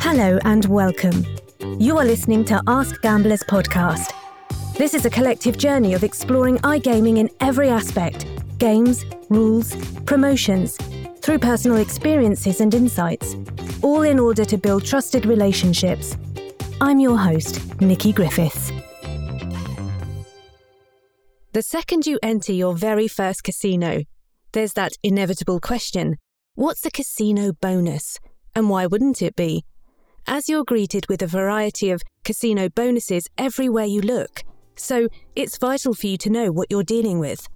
Hello and welcome. You are listening to Ask Gamblers podcast. This is a collective journey of exploring iGaming in every aspect games, rules, promotions, through personal experiences and insights, all in order to build trusted relationships. I'm your host, Nikki Griffiths. The second you enter your very first casino, there's that inevitable question what's the casino bonus? And why wouldn't it be? As you're greeted with a variety of casino bonuses everywhere you look, so it's vital for you to know what you're dealing with.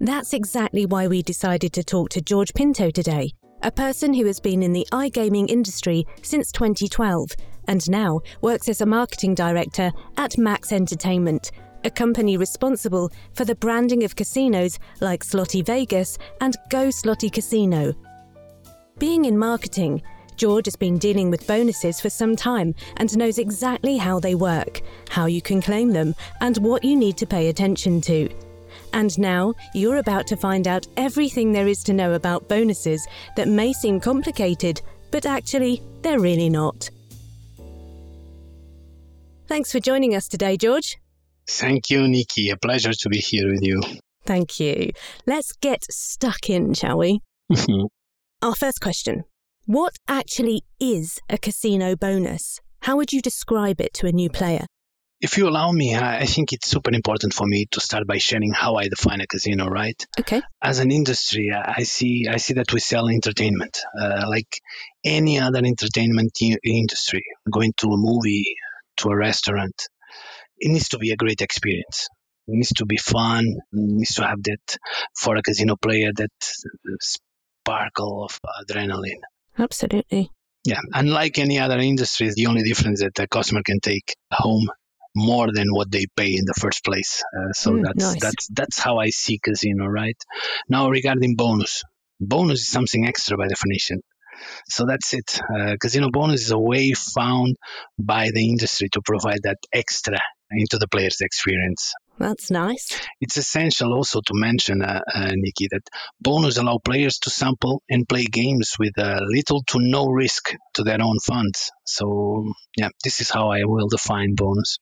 That's exactly why we decided to talk to George Pinto today, a person who has been in the iGaming industry since 2012 and now works as a marketing director at Max Entertainment, a company responsible for the branding of casinos like Slotty Vegas and Go Slotty Casino. Being in marketing, George has been dealing with bonuses for some time and knows exactly how they work, how you can claim them, and what you need to pay attention to. And now you're about to find out everything there is to know about bonuses that may seem complicated, but actually, they're really not. Thanks for joining us today, George. Thank you, Nikki. A pleasure to be here with you. Thank you. Let's get stuck in, shall we? Our first question What actually is a casino bonus? How would you describe it to a new player? If you allow me, I think it's super important for me to start by sharing how I define a casino, right? Okay. As an industry, I see I see that we sell entertainment, uh, like any other entertainment industry. Going to a movie, to a restaurant, it needs to be a great experience. It needs to be fun. It needs to have that for a casino player that sparkle of adrenaline. Absolutely. Yeah, unlike any other industry, the only difference that the customer can take home more than what they pay in the first place. Uh, so Mm, that's nice. that's that's how I see casino, right? Now regarding bonus, bonus is something extra by definition. So that's it. Uh, casino bonus is a way found by the industry to provide that extra into the player's experience. That's nice. It's essential also to mention, uh, uh, Nikki, that bonus allow players to sample and play games with uh, little to no risk to their own funds. So yeah, this is how I will define bonus.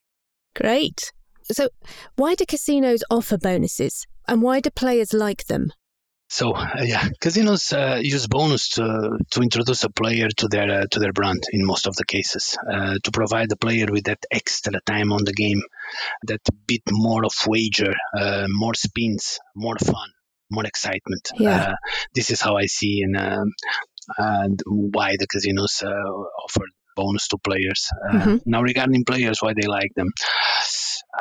Great. So, why do casinos offer bonuses and why do players like them? So uh, yeah, casinos uh, use bonus to to introduce a player to their uh, to their brand in most of the cases, uh, to provide the player with that extra time on the game, that bit more of wager, uh, more spins, more fun, more excitement. Yeah. Uh, this is how I see and um, and why the casinos uh, offer bonus to players. Uh, Mhm. Now regarding players, why they like them.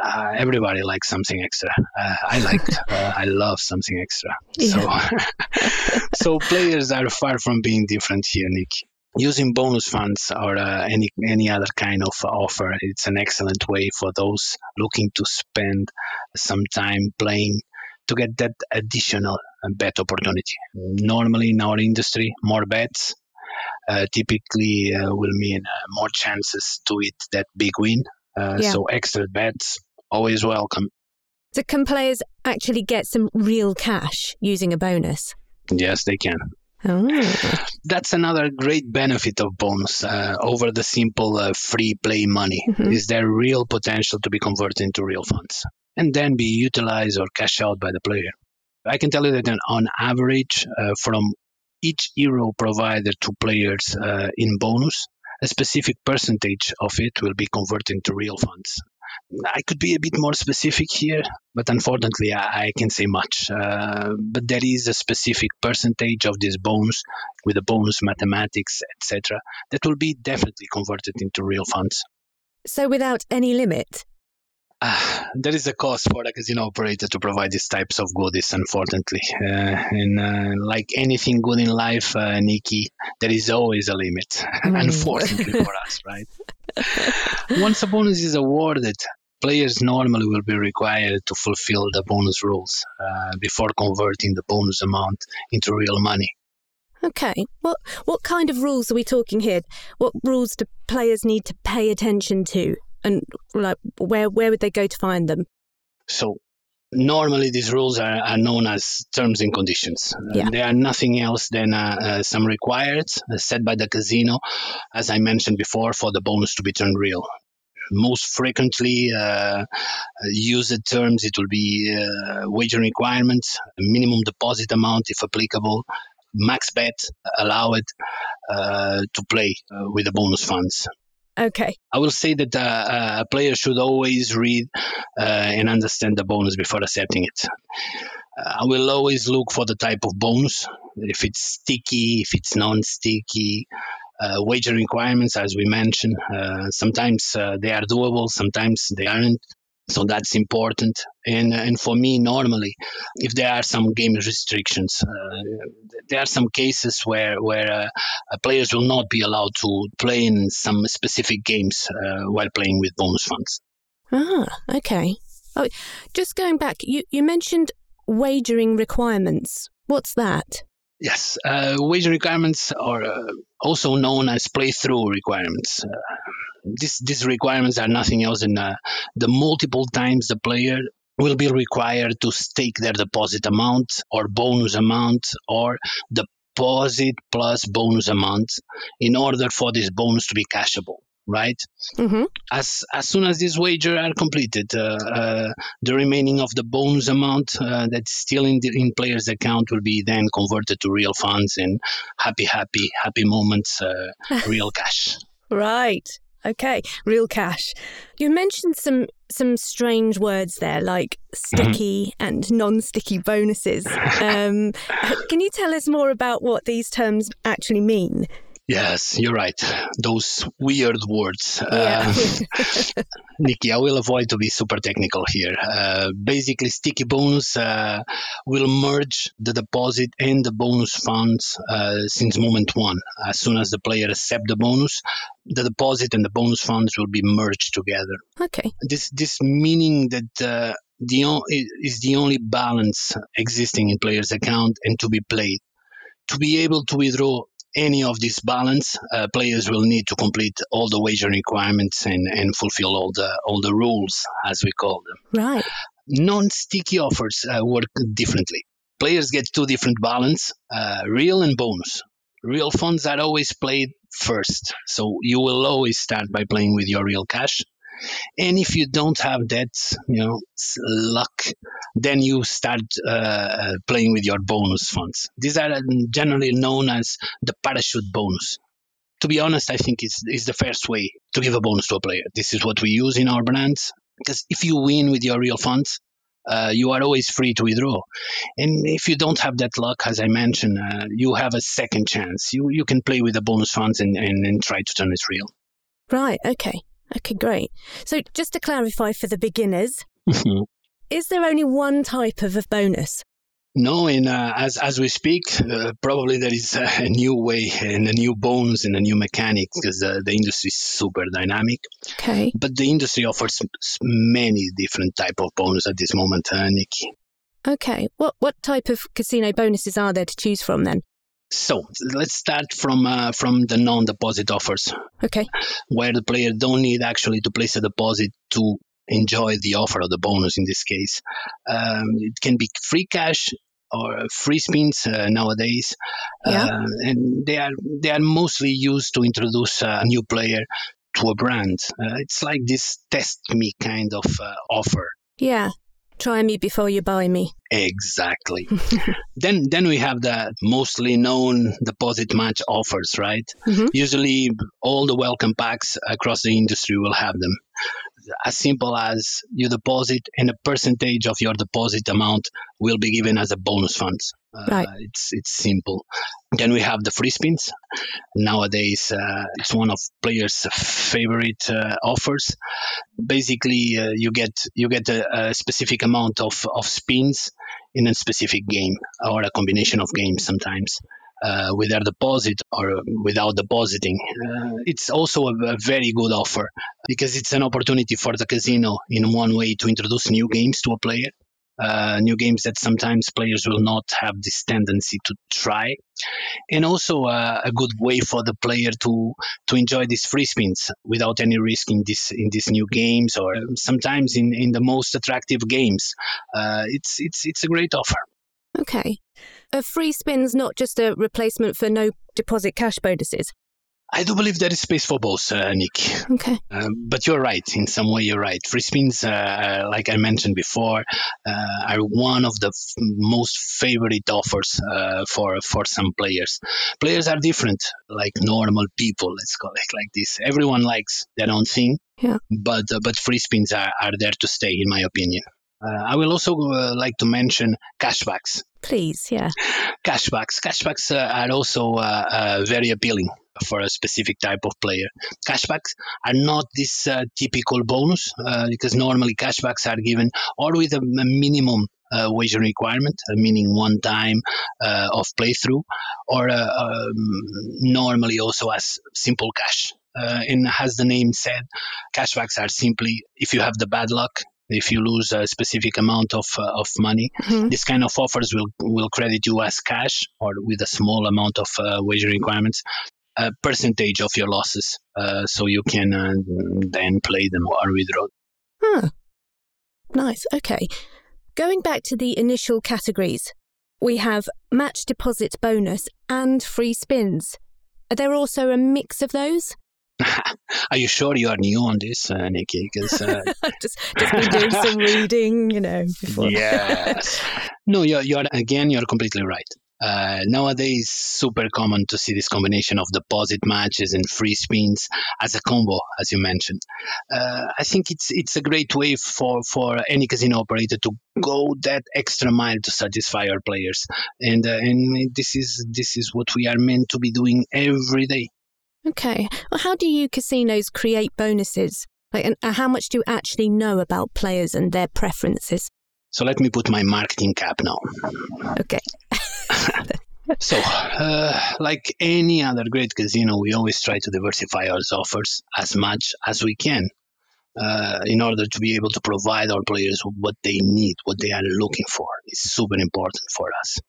Uh, everybody likes something extra. Uh, I like, uh, I love something extra. So, so players are far from being different here, Nick. Using bonus funds or uh, any any other kind of offer, it's an excellent way for those looking to spend some time playing to get that additional uh, bet opportunity. Normally in our industry, more bets uh, typically uh, will mean uh, more chances to hit that big win. Uh, Yeah. So extra bets always welcome. So, can players actually get some real cash using a bonus? Yes, they can. Oh, That's another great benefit of bonus uh, over the simple uh, free play money. Mhm. Is there real potential to be converted into real funds and then be utilized or cashed out by the player? I can tell you that on- on average, uh, from each euro provided to players uh, in bonus, a specific percentage of it will be converted into real funds. I could be a bit more specific here, but unfortunately, I, I can't say much. Uh, but there is a specific percentage of these bonus with the bonus mathematics, etc., that will be definitely converted into real funds. so without any limit? Ah, there is a cost for a casino operator to provide these types of goodies, unfortunately. Uh, and uh, like anything good in life, uh, Nikki, there is always a limit, Mm. unfortunately for us, right? Once a bonus is awarded, players normally will be required to fulfill the bonus rules uh, before converting the bonus amount into real money. Okay. What what kind of rules are we talking here? What rules do players need to pay attention to? And like where where would they go to find them? So Normally, these rules are, are known as terms and conditions. Yeah. They are nothing else than uh, uh, some required set by the casino, as I mentioned before, for the bonus to be turned real most frequently uh, used terms it will be uh, wagering requirements minimum deposit amount if applicable max bet allowed uh, to play uh, with the bonus funds Okay. I will say that uh, uh, a player should always read uh, and understand the bonus before accepting it. Uh, I will always look for the type of bonus, if it's sticky, if it's non-sticky, uh, wager requirements, as we mentioned. Uh, sometimes they are doable, sometimes they aren't so that's important. And and for me normally if there are some game restrictions uh, there are some cases where where uh, players will not be allowed to play in some specific games uh, while playing with bonus funds. Ah okay. Oh just going back you you mentioned wagering requirements. What's that? Yes, uh, wager requirements are uh, also known as playthrough requirements. Uh, this, these requirements are nothing else than uh, the multiple times the player will be required to stake their deposit amount or bonus amount or deposit plus bonus amount in order for this bonus to be cashable right? Mm-hmm. As as soon as these wagers are completed, uh, uh, the remaining of the bonus amount uh, that's still in the in player's account will be then converted to real funds and happy, happy, happy moments, uh, real cash. Right. Okay, real cash. You mentioned some some strange words there, like sticky mm-hmm. and non-sticky bonuses. Um, can you tell us more about what these terms actually mean? Yes, you're right. Those weird words. Yeah. Uh, Nikki, I will avoid to be super technical here. Uh, basically, sticky bonus uh, will merge the deposit and the bonus funds uh, since moment one. As soon as the player accepts the bonus, the deposit and the bonus funds will be merged together. Okay. This this meaning that uh, the is the only balance existing in player's account and to be played. To be able to withdraw any of this balance, uh, players will need to complete all the wager requirements and, and fulfill all the all the rules, as we call them. Right. Non-sticky offers uh, work differently. Players get two different balance, uh, real and bonus. Real funds are always played first, so you will always start by playing with your real cash. And if you don't have that, you know, luck, then you start uh, playing with your bonus funds. These are um, generally known as the parachute bonus. To be honest, I think it's, it's the first way to give a bonus to a player. This is what we use in our brands because if you win with your real funds, uh, you are always free to withdraw. And if you don't have that luck, as I mentioned, uh, you have a second chance. You you can play with the bonus funds and, and, and try to turn it real. Right. Okay. Okay, great. So just to clarify for the beginners, mm-hmm. is there only one type of a bonus? No, and uh, as as we speak, uh, probably there is a new way and a new bonus and a new mechanic because uh, the industry is super dynamic. Okay. But the industry offers many different type of bonus at this moment, uh, Nikki. Okay. What what type of casino bonuses are there to choose from then? So let's start from uh, from the non-deposit offers. Okay. Where the player don't need actually to place a deposit to enjoy the offer of the bonus. In this case, um, it can be free cash or free spins uh, nowadays, yeah. Uh, and they are they are mostly used to introduce a new player to a brand. Uh, it's like this test me kind of uh, offer. Yeah. Try me before you buy me. Exactly. then then we have the mostly known deposit match offers, right? Mm-hmm. Usually all the welcome packs across the industry will have them. As simple as you deposit and a percentage of your deposit amount will be given as a bonus funds. Uh, right. It's it's simple. Then we have the free spins. Nowadays, uh, it's one of players' favorite uh, offers. Basically, uh, you get you get a, a, specific amount of, of spins in a specific game or a combination of games sometimes. Uh, with their deposit or without depositing. Uh, it's also a, a, very good offer because it's an opportunity for the casino in one way to introduce new games to a player uh, new games that sometimes players will not have this tendency to try, and also uh, a good way for the player to to enjoy these free spins without any risk in this in these new games or sometimes in, in the most attractive games. Uh, it's it's it's a great offer. Okay, a free spin's not just a replacement for no deposit cash bonuses. I do believe there is space for both, uh, Nick. Okay. Um, but you're right. In some way, you're right. Free spins, uh, like I mentioned before, uh, are one of the f- most favorite offers uh, for for some players. Players are different, like normal people. Let's call it like this. Everyone likes their own thing. Yeah. But uh, but free spins are, are there to stay, in my opinion. Uh, I will also like to mention cashbacks. Please, yeah. Cashbacks. Cashbacks are also very appealing for a specific type of player. Cashbacks are not this uh, typical bonus uh, because normally cashbacks are given or with a, a minimum uh, wagering requirement, uh, meaning one time uh, of playthrough, or uh, um, normally also as simple cash. and as the name said, cashbacks are simply if you have the bad luck if you lose a specific amount of, uh, of money. Mm-hmm. This kind of offers will will credit you as cash or with a small amount of uh, wagering requirements a percentage of your losses, uh, so you can uh, then play them or withdraw. Huh. Nice. Okay. Going back to the initial categories, we have match deposit bonus and free spins. Are there also a mix of those? Are you sure you are new on this, uh, Nikki? Because uh, just just been doing some reading, you know. Before. Yes. no, you're, you're again. You're completely right. Uh, nowadays, super common to see this combination of deposit matches and free spins as a combo, as you mentioned. Uh, I think it's it's a great way for, for any casino operator to go that extra mile to satisfy our players, and uh, and this is this is what we are meant to be doing every day. Okay, well, how do you casinos create bonuses? Like, and how much do you actually know about players and their preferences? So let me put my marketing cap now. Okay. so, uh, like any other great casino, we always try to diversify our offers as much as we can uh, in order to be able to provide our players what they need, what they are looking for. It's super important for us.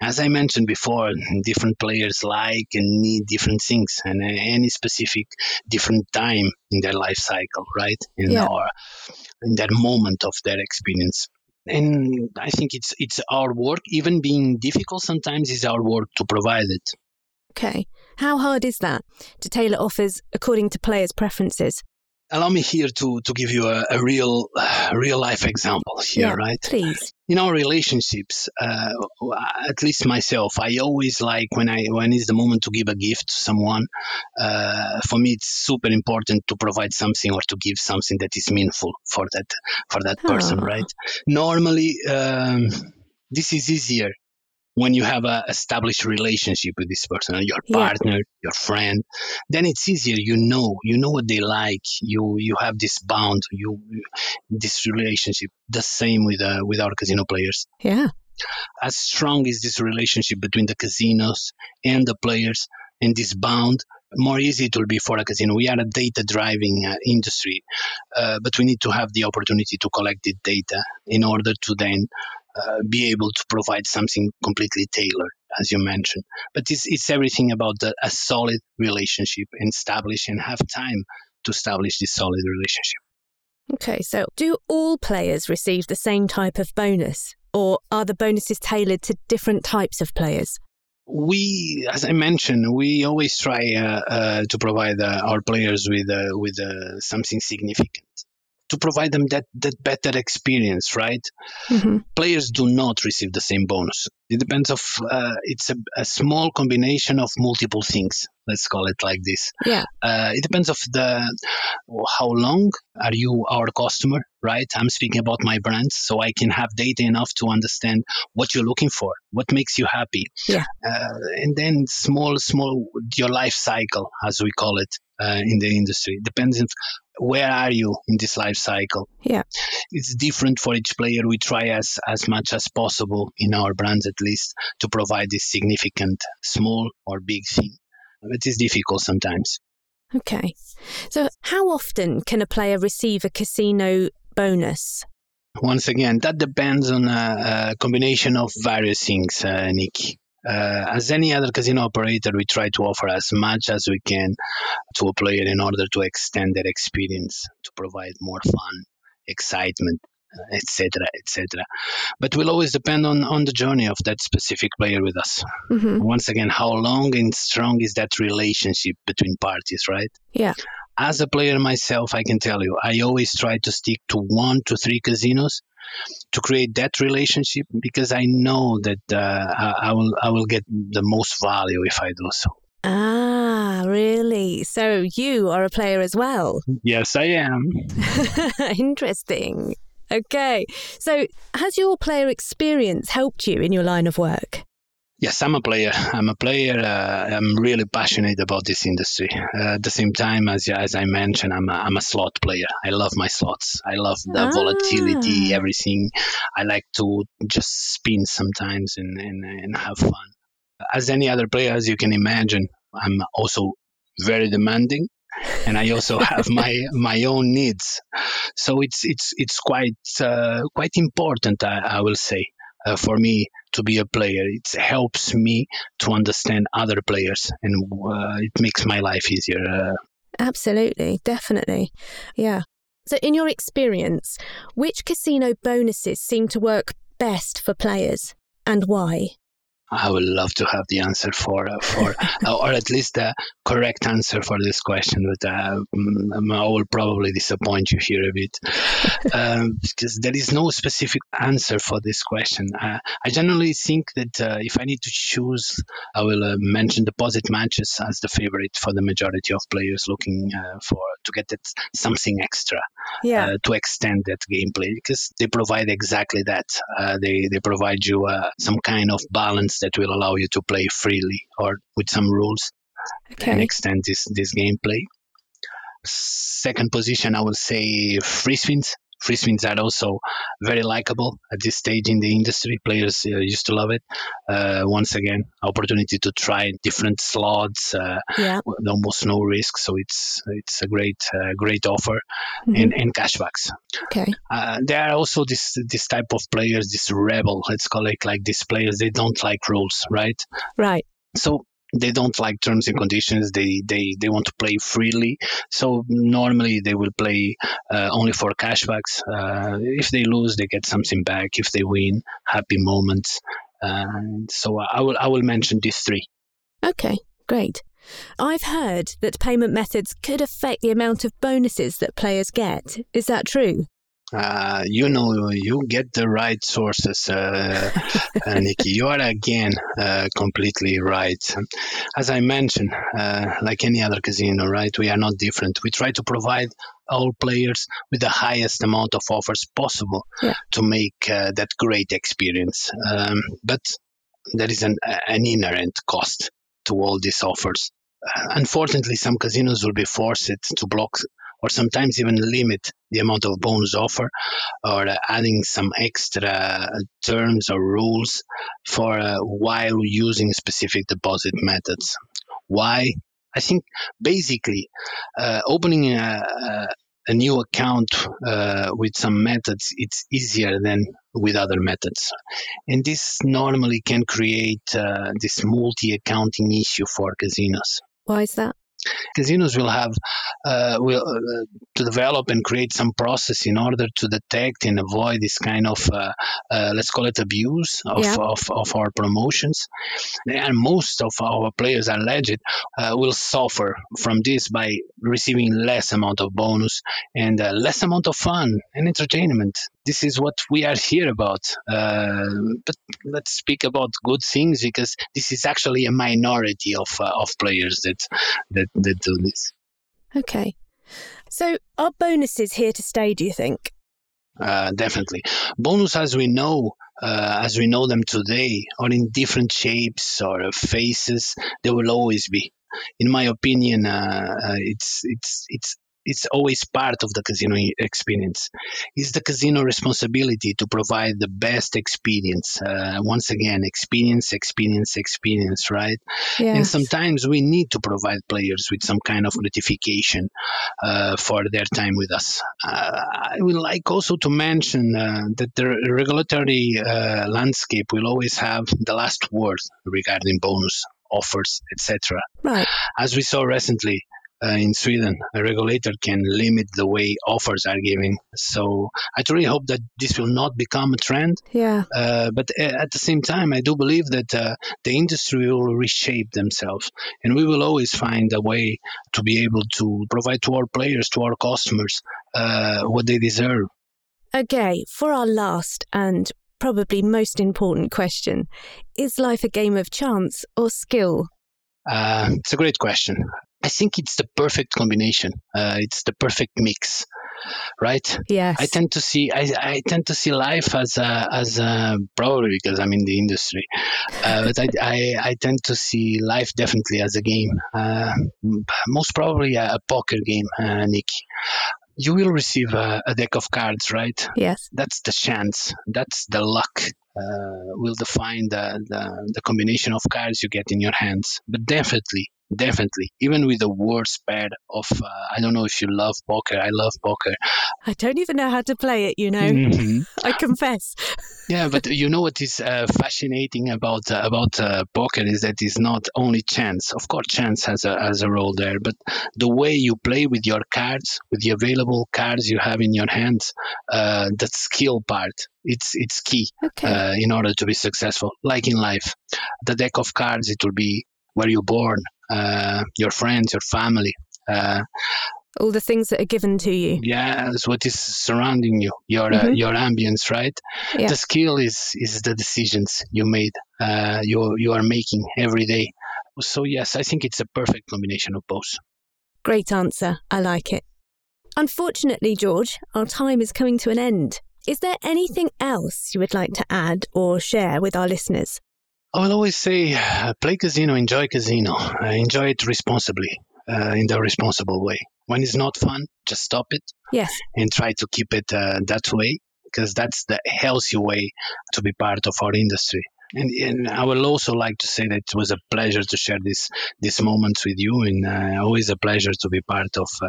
As I mentioned before, different players like and need different things, and any specific different time in their life cycle, right? In yeah. our in that moment of their experience and I think it's it's our work, even being difficult sometimes, is our work to provide it. Okay, how hard is that to tailor offers according to players' preferences? Allow me here to to give you a, a real uh, real life example here yeah, right? please. In our relationships uh, at least myself i always like when i when it's the moment to give a gift to someone. Uh, for me it's super important to provide something or to give something that is meaningful for that for that person right? Normally um, this is easier when you have a established relationship with this person, your partner, yeah. your friend, then it's easier. You know, you know what they like. You you have this bond. You this relationship. The same with uh, with our casino players. Yeah. As strong is this relationship between the casinos and the players, and this bond, more easy it will be for a casino. We are a data driving uh, industry, uh, but we need to have the opportunity to collect the data in order to then uh, be able to provide something completely tailored, as you mentioned. But it's, it's everything about the, a solid relationship and establish and have time to establish this solid relationship. Okay, so do all players receive the same type of bonus, or are the bonuses tailored to different types of players? we, as I mentioned, we always try uh, uh, to provide uh, our players with uh, with uh, something significant to provide them that, that better experience, right? Mm-hmm. Players do not receive the same bonus. It depends of uh, it's a, a, small combination of multiple things. Let's call it like this. Yeah. Uh, it depends of the how long are you our customer, right? I'm speaking about my brands, so I can have data enough to understand what you're looking for, what makes you happy. Yeah. Uh, and then small, small your life cycle, as we call it uh, in the industry. Depends where are you in this life cycle. Yeah. It's different for each player. We try as as much as possible in our brands at least to provide this significant small or big thing. It is difficult sometimes. Okay. So how often can a player receive a casino bonus? Once again, that depends on a, a combination of various things, uh, Nikki. Uh, as any other casino operator, we try to offer as much as we can to a player in order to extend their experience, to provide more fun, excitement, etc., etc. But will always depend on on the journey of that specific player with us. hmm Once again, how long and strong is that relationship between parties, right? Yeah. As a player myself, I can tell you, I always try to stick to one to three casinos to create that relationship because I know that uh, I, I will I will get the most value if I do so. Ah, really? So you are a player as well? Yes, I am. Interesting. Okay. So has your player experience helped you in your line of work? Yes, I'm a player. I'm a player. Uh, I'm really passionate about this industry. Uh, at the same time, as as I mentioned, I'm a, I'm a slot player. I love my slots. I love the Ah. volatility, everything. I like to just spin sometimes and, and, and have fun. As any other player, as you can imagine, I'm also very demanding, and I also have my my own needs. So it's it's it's quite uh, quite important, I, I will say, uh, for me to be a player. It helps me to understand other players, and uh, it makes my life easier. Uh, Absolutely, definitely. Yeah. So, in your experience, which casino bonuses seem to work best for players and why? I would love to have the answer for for or at least the correct answer for this question, but uh, mm, I will probably disappoint you here a bit um, because there is no specific answer for this question. Uh, I generally think that uh, if I need to choose, I will uh, mention deposit matches as the favorite for the majority of players looking uh, for to get that something extra Yeah. to extend that gameplay because they provide exactly that. Uh, they they provide you uh, some kind of balance that will allow you to play freely or with some rules and okay. extend this this gameplay. Second position, I would say free spins. Free spins are also very likable at this stage in the industry. Players uh, used to love it. Uh, once again, opportunity to try different slots, uh, Yeah. almost no risk. So it's it's a great uh, great offer Mhm. and, and cashbacks. Okay. Uh, there are also this this type of players, this rebel, let's call it like these players. They don't like rules, right? Right. So they don't like terms and conditions. They they they want to play freely. So normally they will play uh, only for cashbacks. Uh, if they lose, they get something back. If they win, happy moments. And so I will I will mention these three. Okay. Great. I've heard that payment methods could affect the amount of bonuses that players get. Is that true? Uh, you know, you get the right sources, uh, uh, Nikki. You are again uh, completely right. As I mentioned, uh, like any other casino, right? We are not different. We try to provide all players with the highest amount of offers possible Yeah. to make uh, that great experience. Um, but there is an, an inherent cost to all these offers. Uh, unfortunately, some casinos will be forced to block or sometimes even limit the amount of bonus offer or uh, adding some extra terms or rules for uh, while using specific deposit methods. Why? I think basically uh, opening a, a, new account uh, with some methods it's easier than with other methods, and this normally can create uh, this multi-accounting issue for casinos Why is that? Casinos will have uh, will uh, to develop and create some process in order to detect and avoid this kind of uh, uh, let's call it abuse of, Yeah. of, of our promotions and most of our players alleged uh, will suffer from this by receiving less amount of bonus and uh, less amount of fun and entertainment this is what we are here about uh, but let's speak about good things because this is actually a minority of, uh, of players that that, that do this. Okay. So, are bonuses here to stay, do you think? Uh, definitely, bonus as we know, uh, as we know them today, or in different shapes or faces, they will always be. In my opinion, uh, uh, it's it's it's it's always part of the casino experience. It's the casino responsibility to provide the best experience. Uh, once again, experience, experience, experience, right? Yes. And sometimes we need to provide players with some kind of gratification uh, for their time with us. Uh, I would like also to mention uh, that the regulatory uh, landscape will always have the last word regarding bonus offers, etc. Right. As we saw recently, uh, in Sweden, a regulator can limit the way offers are given. So I truly hope that this will not become a trend. Yeah. Uh, but at the same time, I do believe that uh, the industry will reshape themselves, and we will always find a way to be able to provide to our players, to our customers, uh, what they deserve. Okay, for our last and probably most important question is life a game of chance or skill? Uh, it's a great question. I think it's the perfect combination. Uh, it's the perfect mix, right? Yes. I tend to see I, I tend to see life as a, as a, probably because I'm in the industry, uh, but I, I, I tend to see life definitely as a game. Uh, most probably a, a poker game, uh, Nick you will receive a, a, deck of cards, right? Yes. That's the chance. That's the luck. Uh, will define the, the, the combination of cards you get in your hands. But definitely, definitely even with the worst pair of uh, i don't know if you love poker i love poker i don't even know how to play it you know mm-hmm. i confess yeah but you know what is uh, fascinating about uh, about uh, poker is that it's not only chance of course chance has a has a role there but the way you play with your cards with the available cards you have in your hands uh, that skill part it's it's key okay. Uh, in order to be successful like in life the deck of cards it will be where you're born uh, your friends, your family. Uh, all the things that are given to you. Yeah, it's what is surrounding you, your uh, mm-hmm. uh, your ambience, right? Yeah. The skill is is the decisions you made, uh, you you are making every day. So yes, I think it's a perfect combination of both. Great answer. I like it. Unfortunately, George, our time is coming to an end. Is there anything else you would like to add or share with our listeners? I will always say uh, play casino, enjoy casino, uh, enjoy it responsibly, uh, in the responsible way. When it's not fun, just stop it. Yes. And try to keep it uh, that way because that's the healthy way to be part of our industry. And, and, I would also like to say that it was a pleasure to share this this moments with you, and uh, always a pleasure to be part of uh,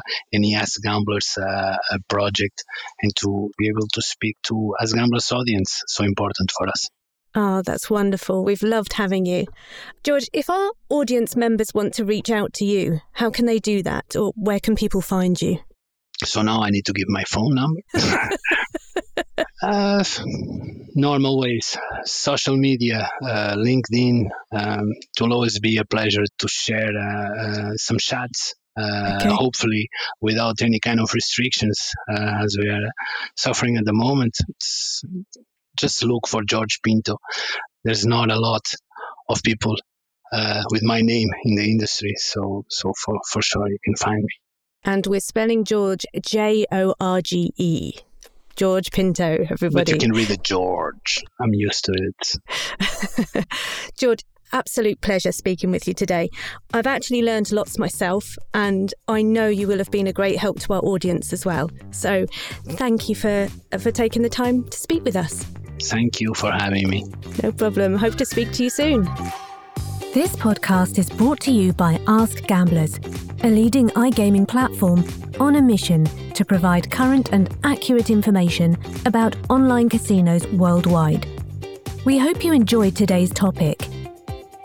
Gamblers uh, project and to be able to speak to Ask Gamblers audience. So important for us. Oh, that's wonderful. We've loved having you. George, if our audience members want to reach out to you, how can they do that? Or where can people find you? So now I need to give my phone number. uh, normal ways, social media, uh, LinkedIn. Um, it will always be a pleasure to share uh, uh some chats. Uh, okay. Hopefully, without any kind of restrictions, uh, as we are suffering at the moment. It's just look for Jorge Pinto. There's not a lot of people uh, with my name in the industry, so so for for sure you can find me. And we're spelling George J O R G E. George Pinto, everybody. But you can read the George. I'm used to it. George, absolute pleasure speaking with you today. I've actually learned lots myself, and I know you will have been a great help to our audience as well. So, thank you for uh, for taking the time to speak with us. Thank you for having me. No problem. Hope to speak to you soon. This podcast is brought to you by Ask Gamblers, a leading iGaming platform on a mission to provide current and accurate information about online casinos worldwide. We hope you enjoyed today's topic.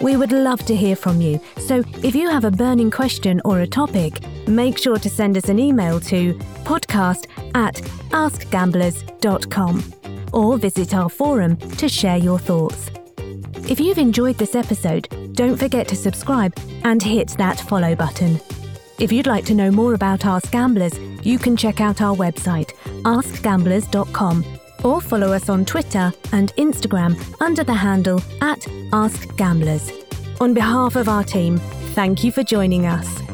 We would love to hear from you, so if you have a burning question or a topic, make sure to send us an email to podcast at askgamblers.com or visit our forum to share your thoughts. If you've enjoyed this episode, don't forget to subscribe and hit that follow button. If you'd like to know more about Ask Gamblers, you can check out our website, askgamblers.com, or follow us on Twitter and Instagram under the handle at Ask Gamblers. On behalf of our team, thank you for joining us.